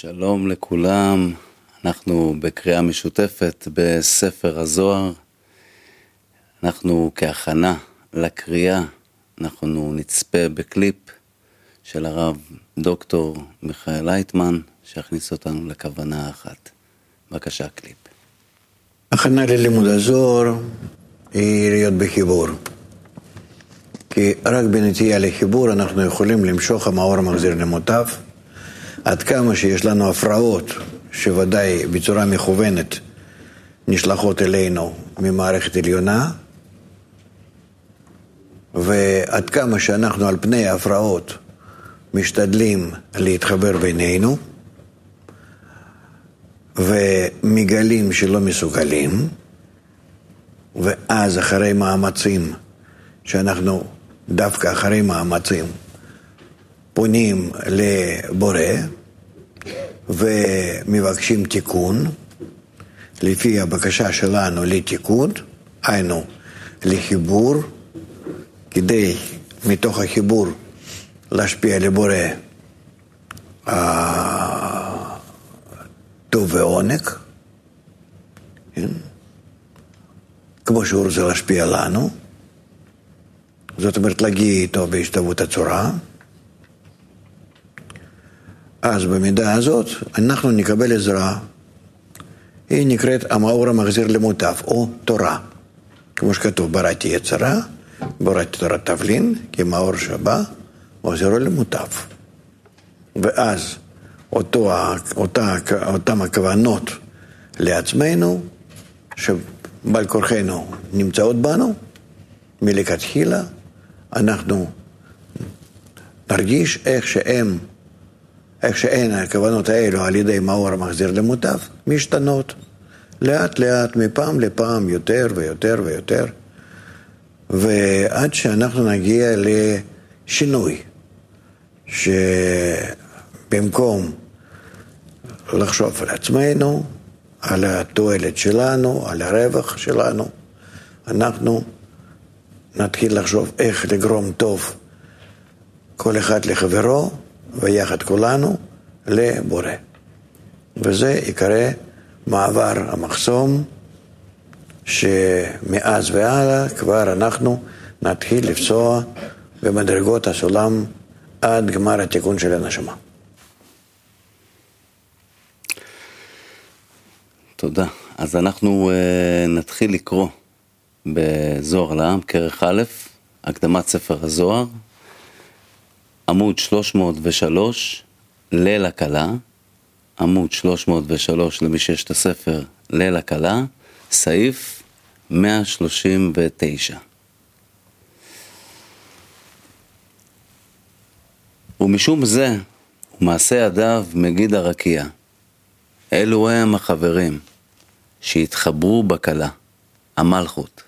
שלום לכולם, אנחנו בקריאה משותפת בספר הזוהר. אנחנו כהכנה לקריאה, אנחנו נצפה בקליפ של הרב דוקטור מיכאל לייטמן, שיכניס אותנו לכוונה אחת. בבקשה, קליפ. הכנה ללימוד הזוהר היא להיות בחיבור. כי רק בנטייה לחיבור אנחנו יכולים למשוך המאור המחזיר למוטב. עד כמה שיש לנו הפרעות, שוודאי בצורה מכוונת נשלחות אלינו ממערכת עליונה, ועד כמה שאנחנו על פני ההפרעות משתדלים להתחבר בינינו, ומגלים שלא מסוגלים, ואז אחרי מאמצים, שאנחנו דווקא אחרי מאמצים פונים לבורא ומבקשים תיקון לפי הבקשה שלנו לתיקון, היינו לחיבור, כדי מתוך החיבור להשפיע לבורא טוב ועונג, כן? כמו שהוא רוצה להשפיע לנו, זאת אומרת להגיע איתו בהשתוות הצורה. אז במידה הזאת אנחנו נקבל עזרה. היא נקראת המאור המחזיר למוטב, או תורה. כמו שכתוב, בראתי יצרה, בראתי תורת תבלין, כי מאור שבא, מחזירו למוטב. ואז אותו, אותה, אותם הכוונות לעצמנו, שבעל כורחנו נמצאות בנו, מלכתחילה אנחנו נרגיש איך שהם איך שאין הכוונות האלו על ידי מאור המחזיר למוטב, משתנות. לאט לאט, מפעם לפעם, יותר ויותר ויותר, ועד שאנחנו נגיע לשינוי, שבמקום לחשוב על עצמנו, על התועלת שלנו, על הרווח שלנו, אנחנו נתחיל לחשוב איך לגרום טוב כל אחד לחברו, ויחד כולנו לבורא. וזה יקרא מעבר המחסום, שמאז והלאה כבר אנחנו נתחיל לפסוע במדרגות הסולם עד גמר התיקון של הנשמה. תודה. אז אנחנו uh, נתחיל לקרוא בזוהר לעם, כרך א', הקדמת ספר הזוהר, עמוד 303, ליל הכלה, עמוד 303 למי שיש את הספר ליל הכלה, סעיף 139. ומשום זה, ומעשה ידיו מגיד הרקיע. אלו הם החברים שהתחברו בכלה, המלכות,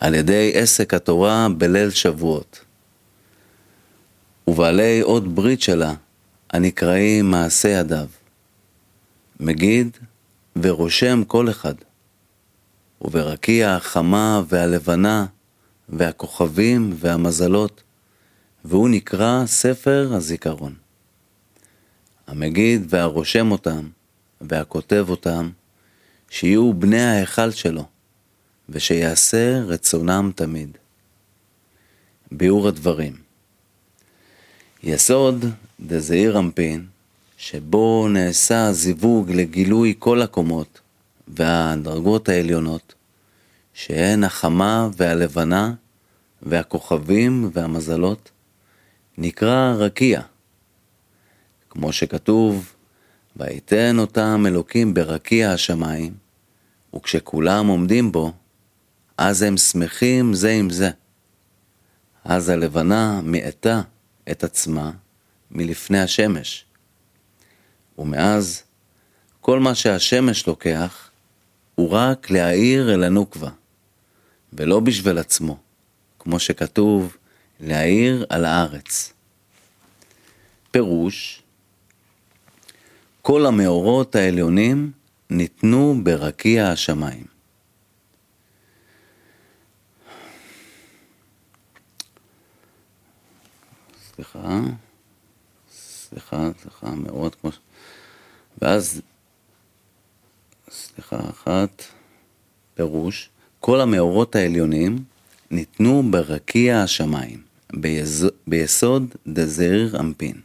על ידי עסק התורה בליל שבועות. ובעלי עוד ברית שלה, הנקראים מעשה ידיו. מגיד ורושם כל אחד. וברקיע החמה והלבנה והכוכבים והמזלות, והוא נקרא ספר הזיכרון. המגיד והרושם אותם והכותב אותם, שיהיו בני ההיכל שלו, ושיעשה רצונם תמיד. ביאור הדברים יסוד דזעיר אנפין, שבו נעשה זיווג לגילוי כל הקומות והדרגות העליונות, שהן החמה והלבנה והכוכבים והמזלות, נקרא רקיע. כמו שכתוב, ויתן אותם אלוקים ברקיע השמיים, וכשכולם עומדים בו, אז הם שמחים זה עם זה. אז הלבנה מאטה את עצמה מלפני השמש. ומאז, כל מה שהשמש לוקח, הוא רק להאיר אל הנוקבה, ולא בשביל עצמו, כמו שכתוב, להאיר על הארץ. פירוש, כל המאורות העליונים ניתנו ברקיע השמיים. סליחה, סליחה, סליחה, מאוד כמו... ואז, סליחה, אחת, פירוש, כל המאורות העליונים ניתנו ברקיע השמיים, ביז... ביסוד דזעיר אנפין,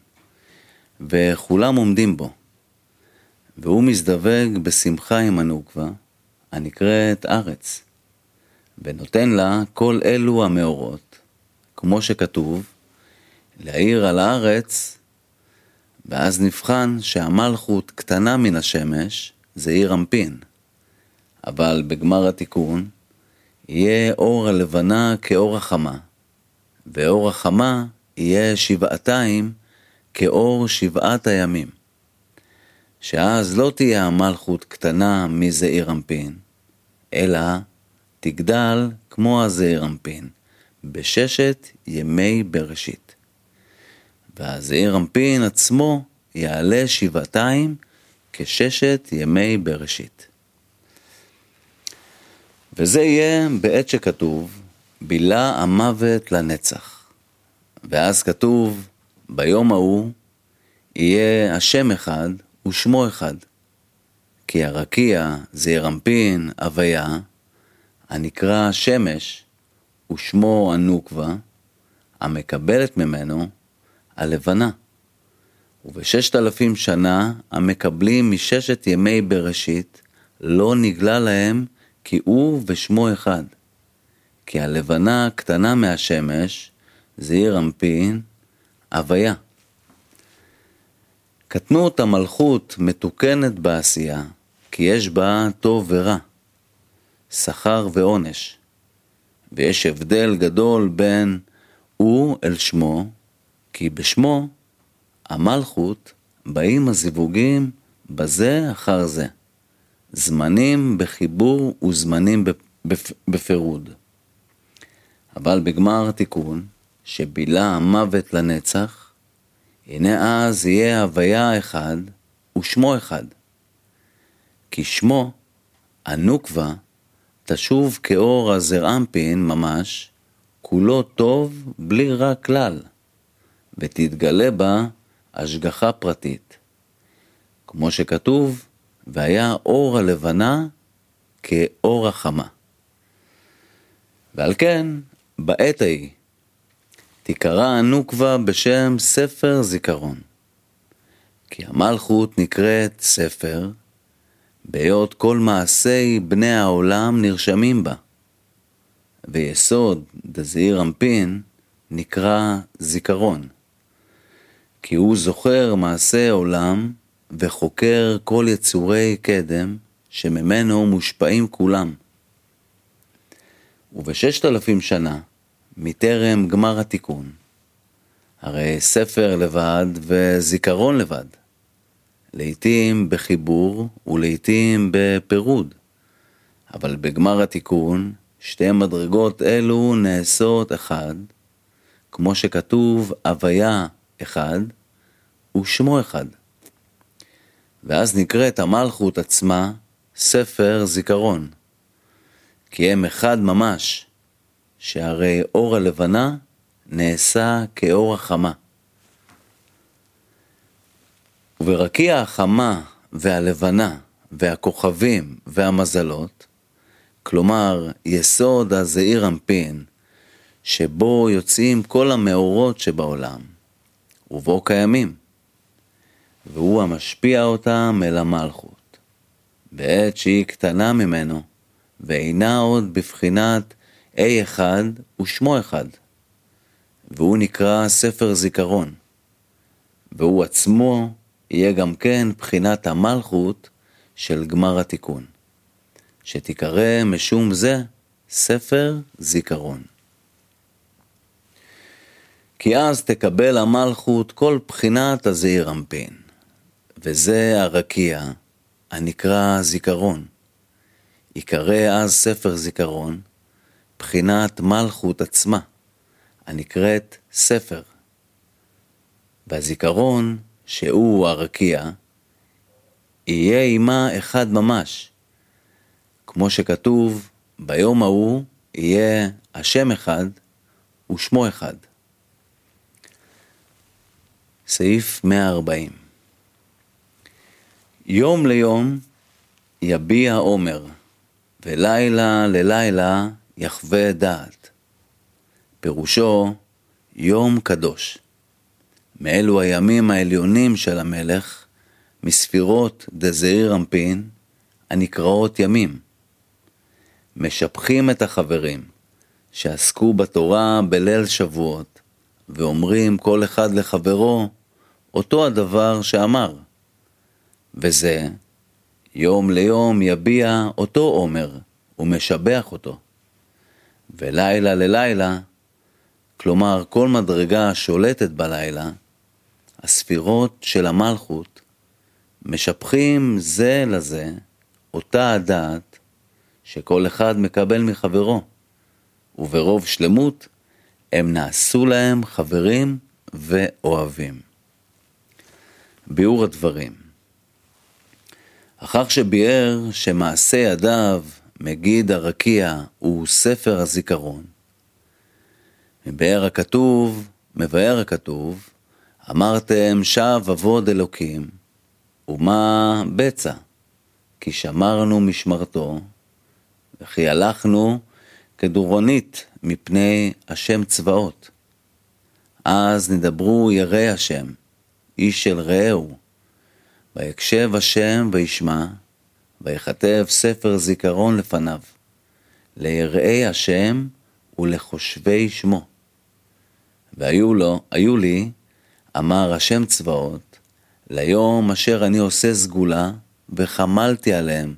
וכולם עומדים בו, והוא מזדווג בשמחה עם הנוקבה, הנקראת ארץ, ונותן לה כל אלו המאורות, כמו שכתוב, להאיר על הארץ, ואז נבחן שהמלכות קטנה מן השמש, זה עיר אנפין. אבל בגמר התיקון, יהיה אור הלבנה כאור החמה, ואור החמה יהיה שבעתיים כאור שבעת הימים. שאז לא תהיה המלכות קטנה מזעיר אנפין, אלא תגדל כמו הזעיר אנפין, בששת ימי בראשית. והזעיר אנפין עצמו יעלה שבעתיים כששת ימי בראשית. וזה יהיה בעת שכתוב, בילה המוות לנצח. ואז כתוב, ביום ההוא יהיה השם אחד ושמו אחד. כי הרקיע, זעיר אנפין, הוויה, הנקרא שמש, ושמו הנוקבה, המקבלת ממנו הלבנה. ובששת אלפים שנה המקבלים מששת ימי בראשית, לא נגלה להם כי הוא ושמו אחד. כי הלבנה קטנה מהשמש, זעיר אנפין, הוויה. קטנות המלכות מתוקנת בעשייה, כי יש בה טוב ורע, שכר ועונש. ויש הבדל גדול בין הוא אל שמו, כי בשמו, המלכות, באים הזיווגים בזה אחר זה. זמנים בחיבור וזמנים בפירוד. אבל בגמר התיקון, שבילה המוות לנצח, הנה אז יהיה הוויה אחד ושמו אחד. כי שמו, הנוקבה, תשוב כאור הזרעמפין ממש, כולו טוב בלי רע כלל, ותתגלה בה השגחה פרטית. כמו שכתוב, והיה אור הלבנה כאור החמה. ועל כן, בעת ההיא, תיקרא הנוקבה בשם ספר זיכרון. כי המלכות נקראת ספר, בהיות כל מעשי בני העולם נרשמים בה. ויסוד דזעיר אנפין נקרא זיכרון. כי הוא זוכר מעשי עולם וחוקר כל יצורי קדם שממנו מושפעים כולם. ובששת אלפים שנה, מטרם גמר התיקון, הרי ספר לבד וזיכרון לבד, לעתים בחיבור ולעתים בפירוד, אבל בגמר התיקון, שתי מדרגות אלו נעשות אחד, כמו שכתוב הוויה אחד ושמו אחד. ואז נקראת המלכות עצמה ספר זיכרון. כי הם אחד ממש, שהרי אור הלבנה נעשה כאור החמה. וברקיע החמה והלבנה והכוכבים והמזלות, כלומר יסוד הזעיר אנפין, שבו יוצאים כל המאורות שבעולם, ובו קיימים. והוא המשפיע אותם אל המלכות, בעת שהיא קטנה ממנו, ואינה עוד בבחינת A אחד ושמו אחד, והוא נקרא ספר זיכרון, והוא עצמו יהיה גם כן בחינת המלכות של גמר התיקון, שתיקרא משום זה ספר זיכרון. כי אז תקבל המלכות כל בחינת הזעיר אנפין. וזה הרקיע הנקרא זיכרון. יקרא אז ספר זיכרון, בחינת מלכות עצמה, הנקראת ספר. והזיכרון, שהוא הרקיע, יהיה עמה אחד ממש, כמו שכתוב, ביום ההוא יהיה השם אחד ושמו אחד. סעיף 140 יום ליום יביע עומר, ולילה ללילה יחווה דעת. פירושו יום קדוש. מאלו הימים העליונים של המלך, מספירות דזעיר אנפין, הנקראות ימים. משבחים את החברים שעסקו בתורה בליל שבועות, ואומרים כל אחד לחברו אותו הדבר שאמר. וזה, יום ליום יביע אותו עומר, ומשבח אותו. ולילה ללילה, כלומר כל מדרגה שולטת בלילה, הספירות של המלכות משבחים זה לזה אותה הדעת שכל אחד מקבל מחברו, וברוב שלמות הם נעשו להם חברים ואוהבים. ביאור הדברים אחר שביאר שמעשה ידיו מגיד הרקיע הוא ספר הזיכרון, מבאר הכתוב, מבאר הכתוב, אמרתם שב עבוד אלוקים, ומה בצע? כי שמרנו משמרתו, וכי הלכנו כדורונית מפני השם צבאות. אז נדברו יראי השם, איש של רעהו, ויקשב השם וישמע, ויכתב ספר זיכרון לפניו, ליראי השם ולחושבי שמו. והיו לו, היו לי, אמר השם צבאות, ליום אשר אני עושה סגולה, וחמלתי עליהם,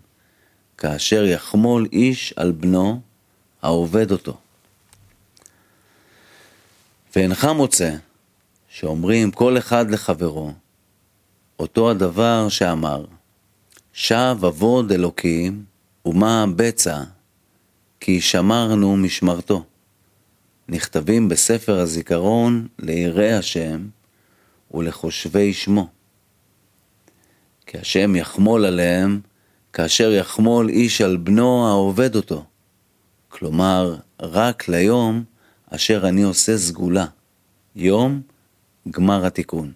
כאשר יחמול איש על בנו העובד אותו. ואינך מוצא שאומרים כל אחד לחברו, אותו הדבר שאמר, שב עבוד אלוקים, ומה בצע, כי שמרנו משמרתו. נכתבים בספר הזיכרון ליראי השם ולחושבי שמו. כי השם יחמול עליהם כאשר יחמול איש על בנו העובד אותו. כלומר, רק ליום אשר אני עושה סגולה, יום גמר התיקון.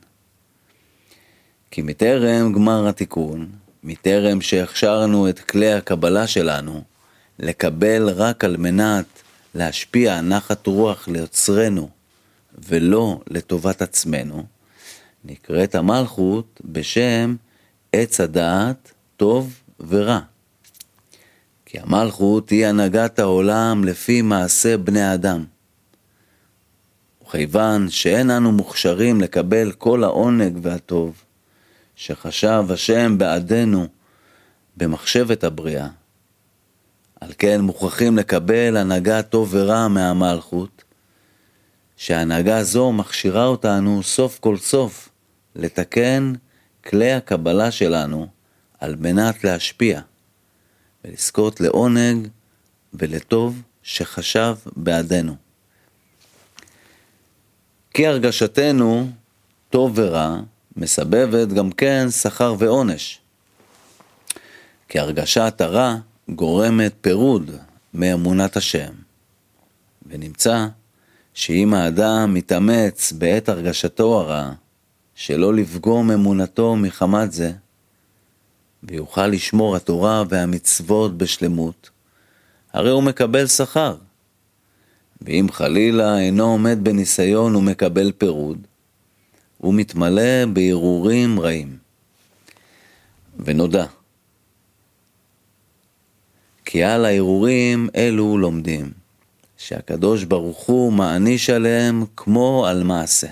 כי מטרם גמר התיקון, מטרם שהכשרנו את כלי הקבלה שלנו, לקבל רק על מנת להשפיע נחת רוח ליוצרנו, ולא לטובת עצמנו, נקראת המלכות בשם עץ הדעת טוב ורע. כי המלכות היא הנהגת העולם לפי מעשה בני האדם. וכיוון שאין אנו מוכשרים לקבל כל העונג והטוב שחשב השם בעדנו במחשבת הבריאה, על כן מוכרחים לקבל הנהגה טוב ורע מהמלכות, שהנהגה זו מכשירה אותנו סוף כל סוף לתקן כלי הקבלה שלנו על מנת להשפיע ולזכות לעונג ולטוב שחשב בעדנו. כי הרגשתנו טוב ורע מסבבת גם כן שכר ועונש. כי הרגשת הרע גורמת פירוד מאמונת השם. ונמצא שאם האדם מתאמץ בעת הרגשתו הרע, שלא לפגום אמונתו מחמת זה, ויוכל לשמור התורה והמצוות בשלמות, הרי הוא מקבל שכר. ואם חלילה אינו עומד בניסיון ומקבל פירוד, הוא מתמלא בהרהורים רעים. ונודע, כי על ההרהורים אלו לומדים, שהקדוש ברוך הוא מעניש עליהם כמו על מעשה.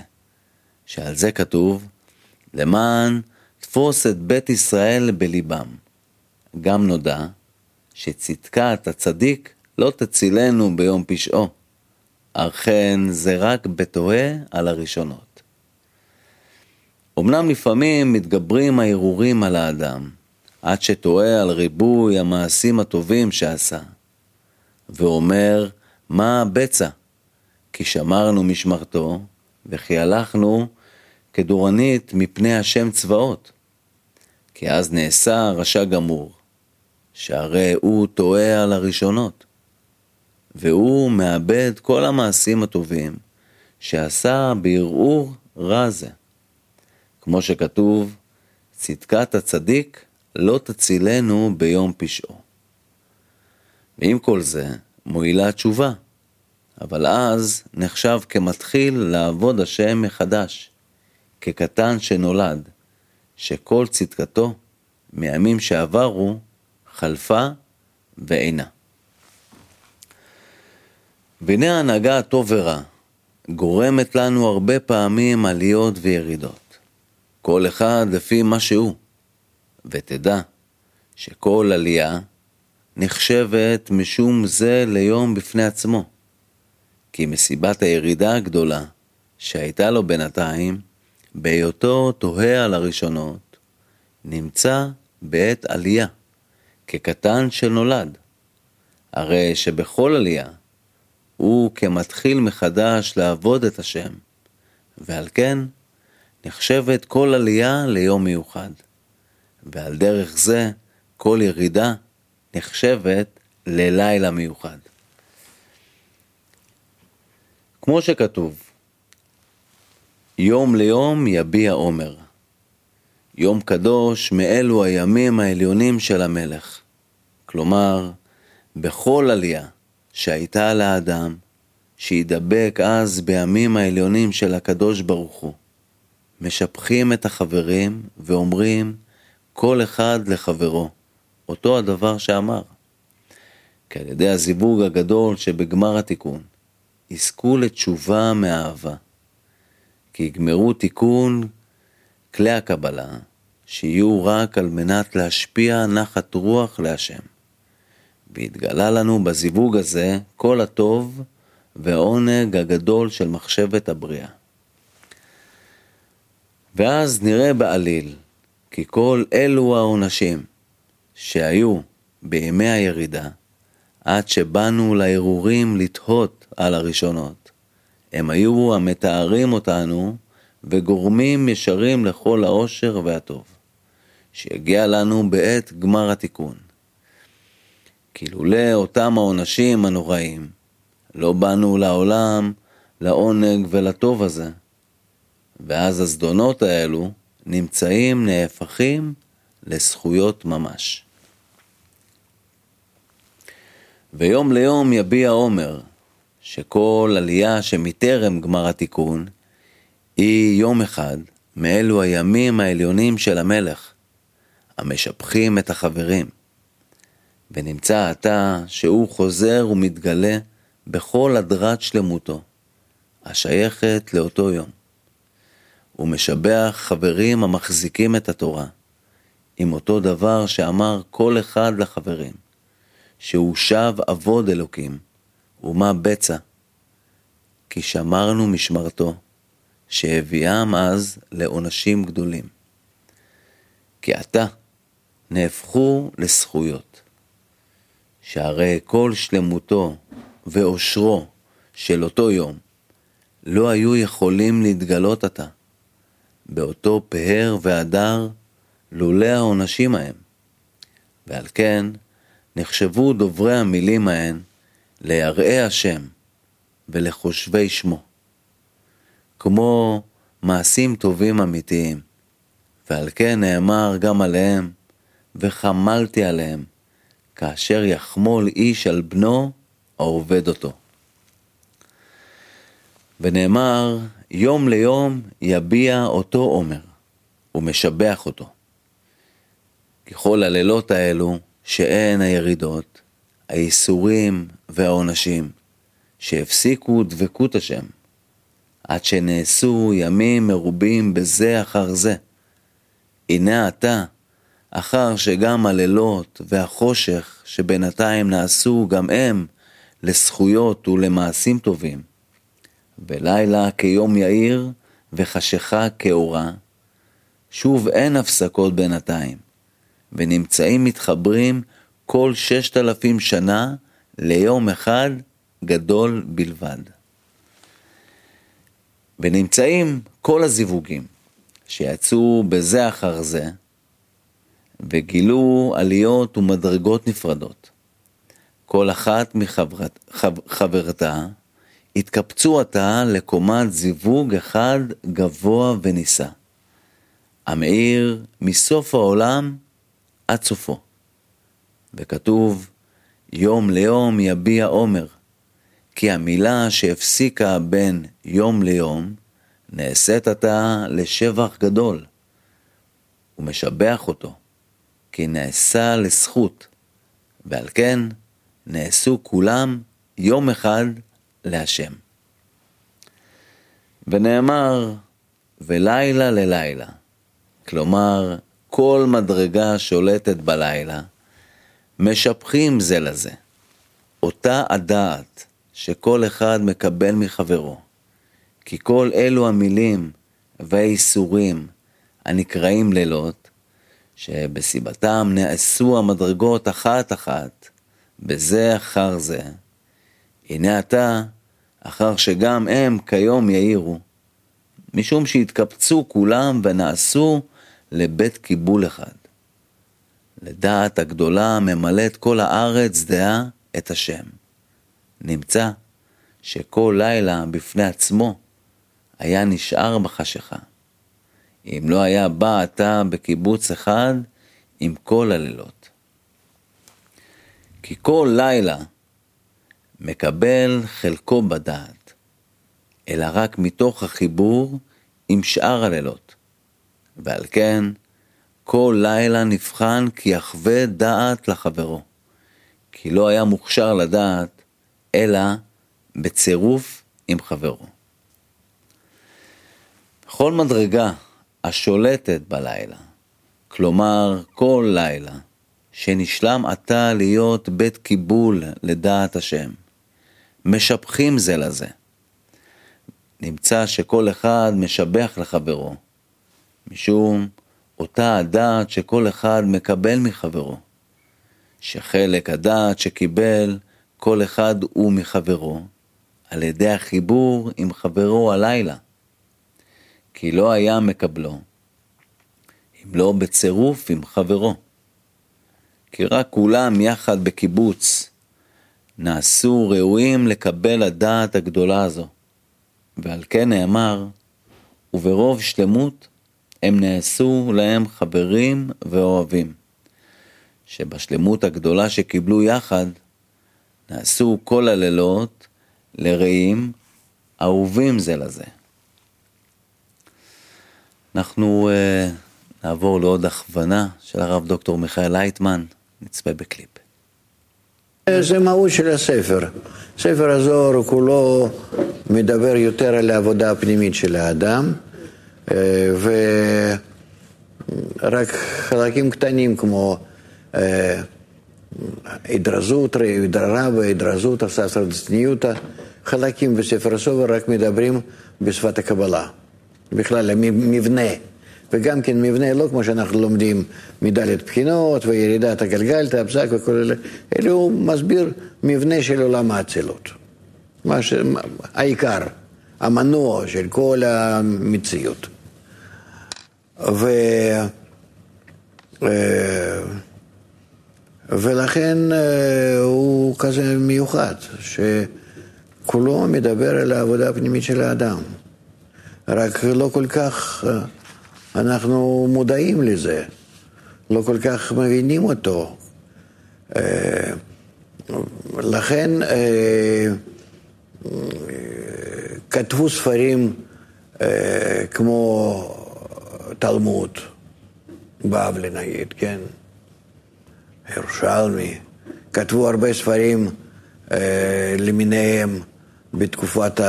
שעל זה כתוב, למען תפוס את בית ישראל בליבם. גם נודע שצדקת הצדיק לא תצילנו ביום פשעו, אכן זה רק בתוהה על הראשונות. אמנם לפעמים מתגברים הערעורים על האדם, עד שתוהה על ריבוי המעשים הטובים שעשה, ואומר, מה הבצע? כי שמרנו משמרתו, וכי הלכנו כדורנית מפני השם צבאות. כי אז נעשה רשע גמור, שהרי הוא טועה על הראשונות, והוא מאבד כל המעשים הטובים שעשה בערעור רע זה. כמו שכתוב, צדקת הצדיק לא תצילנו ביום פשעו. ועם כל זה, מועילה התשובה, אבל אז נחשב כמתחיל לעבוד השם מחדש, כקטן שנולד, שכל צדקתו מימים שעברו חלפה ואינה. והנה ההנהגה הטוב ורע גורמת לנו הרבה פעמים עליות וירידות, כל אחד לפי מה שהוא, ותדע שכל עלייה נחשבת משום זה ליום בפני עצמו, כי מסיבת הירידה הגדולה שהייתה לו בינתיים, בהיותו תוהה על הראשונות, נמצא בעת עלייה, כקטן שנולד. הרי שבכל עלייה הוא כמתחיל מחדש לעבוד את השם, ועל כן נחשבת כל עלייה ליום מיוחד, ועל דרך זה כל ירידה נחשבת ללילה מיוחד. כמו שכתוב, יום ליום יביע עומר. יום קדוש מאלו הימים העליונים של המלך. כלומר, בכל עלייה שהייתה לאדם, שידבק אז בימים העליונים של הקדוש ברוך הוא. משבחים את החברים ואומרים כל אחד לחברו, אותו הדבר שאמר. כי על ידי הזיווג הגדול שבגמר התיקון, יזכו לתשובה מאהבה. כי יגמרו תיקון כלי הקבלה, שיהיו רק על מנת להשפיע נחת רוח להשם. והתגלה לנו בזיווג הזה כל הטוב והעונג הגדול של מחשבת הבריאה. ואז נראה בעליל כי כל אלו העונשים שהיו בימי הירידה, עד שבאנו להרהורים לתהות על הראשונות, הם היו המתארים אותנו וגורמים ישרים לכל העושר והטוב, שיגיע לנו בעת גמר התיקון. כי לולא אותם העונשים הנוראים, לא באנו לעולם לעונג ולטוב הזה. ואז הזדונות האלו נמצאים נהפכים לזכויות ממש. ויום ליום יביע עומר, שכל עלייה שמטרם גמר התיקון, היא יום אחד מאלו הימים העליונים של המלך, המשבחים את החברים. ונמצא עתה שהוא חוזר ומתגלה בכל הדרת שלמותו, השייכת לאותו יום. הוא משבח חברים המחזיקים את התורה, עם אותו דבר שאמר כל אחד לחברים, שהוא שב אבוד אלוקים, ומה בצע, כי שמרנו משמרתו, שהביאם אז לעונשים גדולים. כי עתה נהפכו לזכויות. שהרי כל שלמותו ואושרו של אותו יום לא היו יכולים להתגלות עתה, באותו פאר והדר, לולא העונשים ההם. ועל כן נחשבו דוברי המילים ההן ליראי השם ולחושבי שמו, כמו מעשים טובים אמיתיים, ועל כן נאמר גם עליהם, וחמלתי עליהם, כאשר יחמול איש על בנו העובד אותו. ונאמר, יום ליום יביע אותו עומר, ומשבח אותו. ככל הלילות האלו, שאין הירידות, הייסורים והעונשים, שהפסיקו דבקות השם, עד שנעשו ימים מרובים בזה אחר זה. הנה אתה, אחר שגם הלילות והחושך שבינתיים נעשו גם הם לזכויות ולמעשים טובים, ולילה כיום יאיר וחשיכה כאורה, שוב אין הפסקות בינתיים, ונמצאים מתחברים כל ששת אלפים שנה ליום אחד גדול בלבד. ונמצאים כל הזיווגים שיצאו בזה אחר זה, וגילו עליות ומדרגות נפרדות. כל אחת מחברתה מחבר, התקפצו עתה לקומת זיווג אחד גבוה ונישא, המאיר מסוף העולם עד סופו. וכתוב, יום ליום יביע עומר, כי המילה שהפסיקה בין יום ליום, נעשית עתה לשבח גדול. הוא משבח אותו, כי נעשה לזכות, ועל כן נעשו כולם יום אחד להשם. ונאמר, ולילה ללילה, כלומר, כל מדרגה שולטת בלילה, משבחים זה לזה. אותה הדעת שכל אחד מקבל מחברו, כי כל אלו המילים והאיסורים הנקראים לילות, שבסיבתם נעשו המדרגות אחת-אחת, בזה אחר זה. הנה אתה, אחר שגם הם כיום יאירו, משום שהתקבצו כולם ונעשו לבית קיבול אחד. לדעת הגדולה ממלאת כל הארץ דעה את השם. נמצא שכל לילה בפני עצמו היה נשאר בחשיכה. אם לא היה בא אתה בקיבוץ אחד עם כל הלילות. כי כל לילה מקבל חלקו בדעת, אלא רק מתוך החיבור עם שאר הלילות. ועל כן, כל לילה נבחן כי יחווה דעת לחברו, כי לא היה מוכשר לדעת, אלא בצירוף עם חברו. כל מדרגה השולטת בלילה, כלומר כל לילה, שנשלם עתה להיות בית קיבול לדעת השם, משבחים זה לזה. נמצא שכל אחד משבח לחברו, משום אותה הדעת שכל אחד מקבל מחברו, שחלק הדעת שקיבל כל אחד הוא מחברו, על ידי החיבור עם חברו הלילה, כי לא היה מקבלו, אם לא בצירוף עם חברו. כי רק כולם יחד בקיבוץ נעשו ראויים לקבל הדעת הגדולה הזו. ועל כן נאמר, וברוב שלמות הם נעשו להם חברים ואוהבים, שבשלמות הגדולה שקיבלו יחד, נעשו כל הלילות לרעים, אהובים זה לזה. אנחנו uh, נעבור לעוד הכוונה של הרב דוקטור מיכאל לייטמן, נצפה בקליפ. זה מהות של הספר. ספר הזוהר כולו מדבר יותר על העבודה הפנימית של האדם, אה, ורק חלקים קטנים כמו הידרזות, הידררה והידרזות, הססר דצניותא, חלקים בספר הסובר רק מדברים בשפת הקבלה. בכלל, המבנה. וגם כן מבנה לא כמו שאנחנו לומדים מדלת בחינות וירידת הגלגל, הפסק וכל אלה, אלא הוא מסביר מבנה של עולם האצילות. מה ש... העיקר, המנוע של כל המציאות. ו... אה, ולכן אה, הוא כזה מיוחד, שכולו מדבר על העבודה הפנימית של האדם. רק לא כל כך אה, אנחנו מודעים לזה, לא כל כך מבינים אותו. אה, לכן אה, כתבו ספרים כמו תלמוד, בבלי נגיד, כן? ירושלמי, כתבו הרבה ספרים למיניהם בתקופת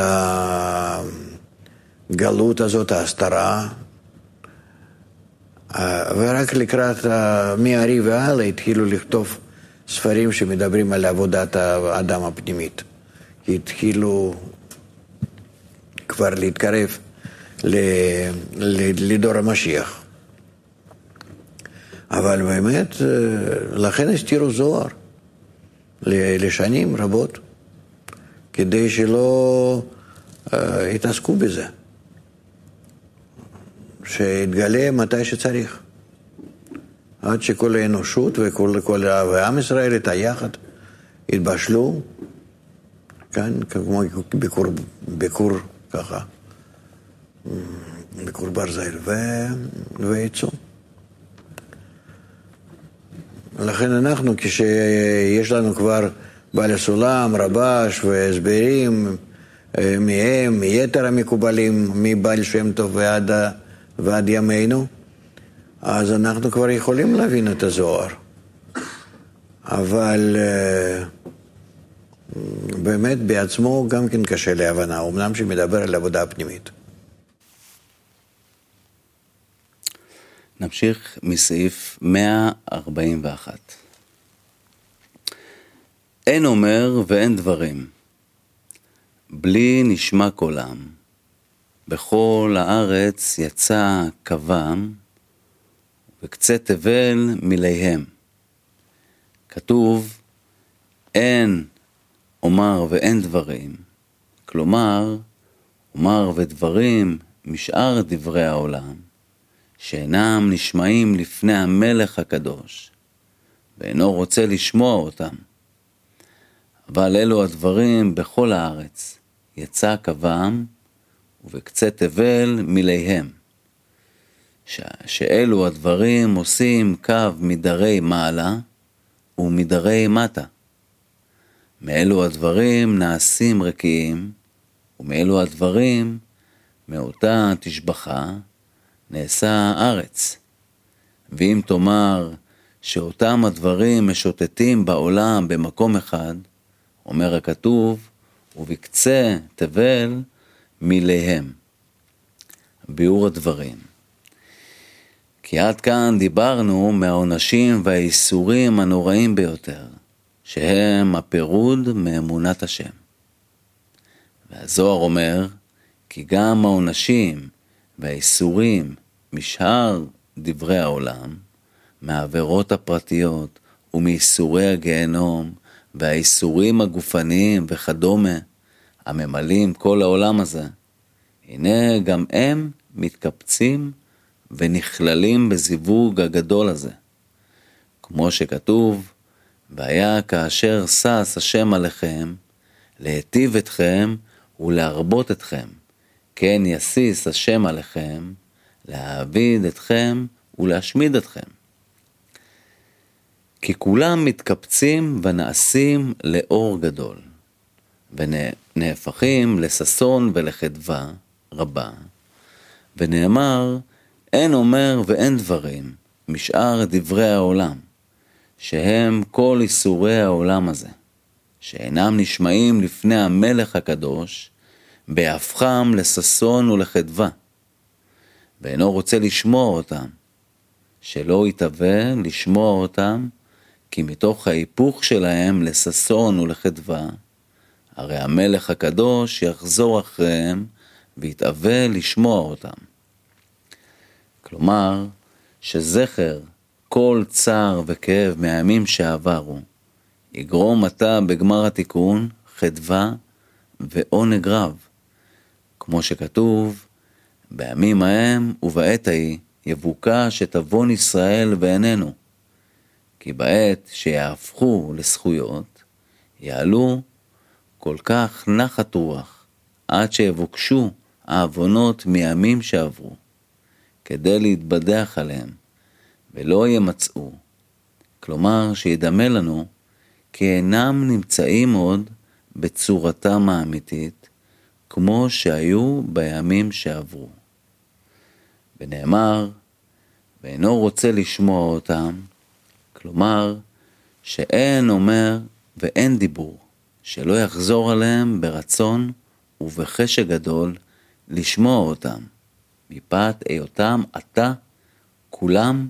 הגלות הזאת, ההסתרה. ורק לקראת מהארי והלאה התחילו לכתוב ספרים שמדברים על עבודת האדם הפנימית. התחילו כבר להתקרב לדור המשיח. אבל באמת, לכן הסתירו זוהר לשנים רבות, כדי שלא יתעסקו בזה. שיתגלה מתי שצריך. עד שכל האנושות וכל כל, ועם ישראל את היחד יתבשלו, כאן כמו ביקור, ביקור ככה, ביקור ברזל ו... ויצאו. לכן אנחנו, כשיש לנו כבר בעל הסולם, רבש והסברים אה, מהם, מיתר המקובלים, מבעל שם טוב ועד, ועד ימינו, אז אנחנו כבר יכולים להבין את הזוהר. אבל אה, באמת בעצמו גם כן קשה להבנה, אמנם שמדבר על עבודה פנימית. נמשיך מסעיף 141. אין אומר ואין דברים, בלי נשמע קולם. בכל הארץ יצא קבם, וקצה תבל מיליהם. כתוב, אין אומר ואין דברים, כלומר, אומר ודברים משאר דברי העולם, שאינם נשמעים לפני המלך הקדוש, ואינו רוצה לשמוע אותם. אבל אלו הדברים בכל הארץ, יצא קבם, ובקצה תבל מיליהם. ש... שאלו הדברים עושים קו מדרי מעלה ומדרי מטה. מאלו הדברים נעשים רקיעים, ומאלו הדברים, מאותה תשבחה, נעשה ארץ. ואם תאמר שאותם הדברים משוטטים בעולם במקום אחד, אומר הכתוב, ובקצה תבל מיליהם. ביאור הדברים. כי עד כאן דיברנו מהעונשים והאיסורים הנוראים ביותר, שהם הפירוד מאמונת השם. והזוהר אומר, כי גם העונשים והאיסורים משאר דברי העולם, מהעבירות הפרטיות ומאיסורי הגיהנום והאיסורים הגופניים וכדומה, הממלאים כל העולם הזה, הנה גם הם מתקבצים ונכללים בזיווג הגדול הזה. כמו שכתוב, והיה כאשר שש השם עליכם, להיטיב אתכם ולהרבות אתכם, כן יסיס השם עליכם, להעביד אתכם ולהשמיד אתכם. כי כולם מתקבצים ונעשים לאור גדול, ונהפכים לששון ולחדווה רבה, ונאמר, אין אומר ואין דברים משאר דברי העולם, שהם כל איסורי העולם הזה, שאינם נשמעים לפני המלך הקדוש, בהפכם לששון ולחדווה, ואינו רוצה לשמוע אותם, שלא יתהווה לשמוע אותם, כי מתוך ההיפוך שלהם לששון ולחדווה, הרי המלך הקדוש יחזור אחריהם ויתאווה לשמוע אותם. כלומר, שזכר כל צער וכאב מהימים שעברו, יגרום עתה בגמר התיקון חדווה ועונג רב, כמו שכתוב, בימים ההם ובעת ההיא יבוקש את עוון ישראל בעינינו, כי בעת שיהפכו לזכויות, יעלו כל כך נחת רוח, עד שיבוקשו העוונות מימים שעברו, כדי להתבדח עליהם, ולא ימצאו. כלומר, שידמה לנו כי אינם נמצאים עוד בצורתם האמיתית, כמו שהיו בימים שעברו. ונאמר, ואינו רוצה לשמוע אותם, כלומר, שאין אומר ואין דיבור, שלא יחזור עליהם ברצון ובחשק גדול לשמוע אותם, מפאת היותם עתה כולם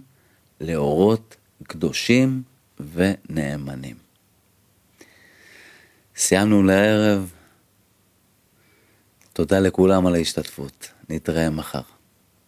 לאורות קדושים ונאמנים. סיימנו לערב. תודה לכולם על ההשתתפות. נתראה מחר.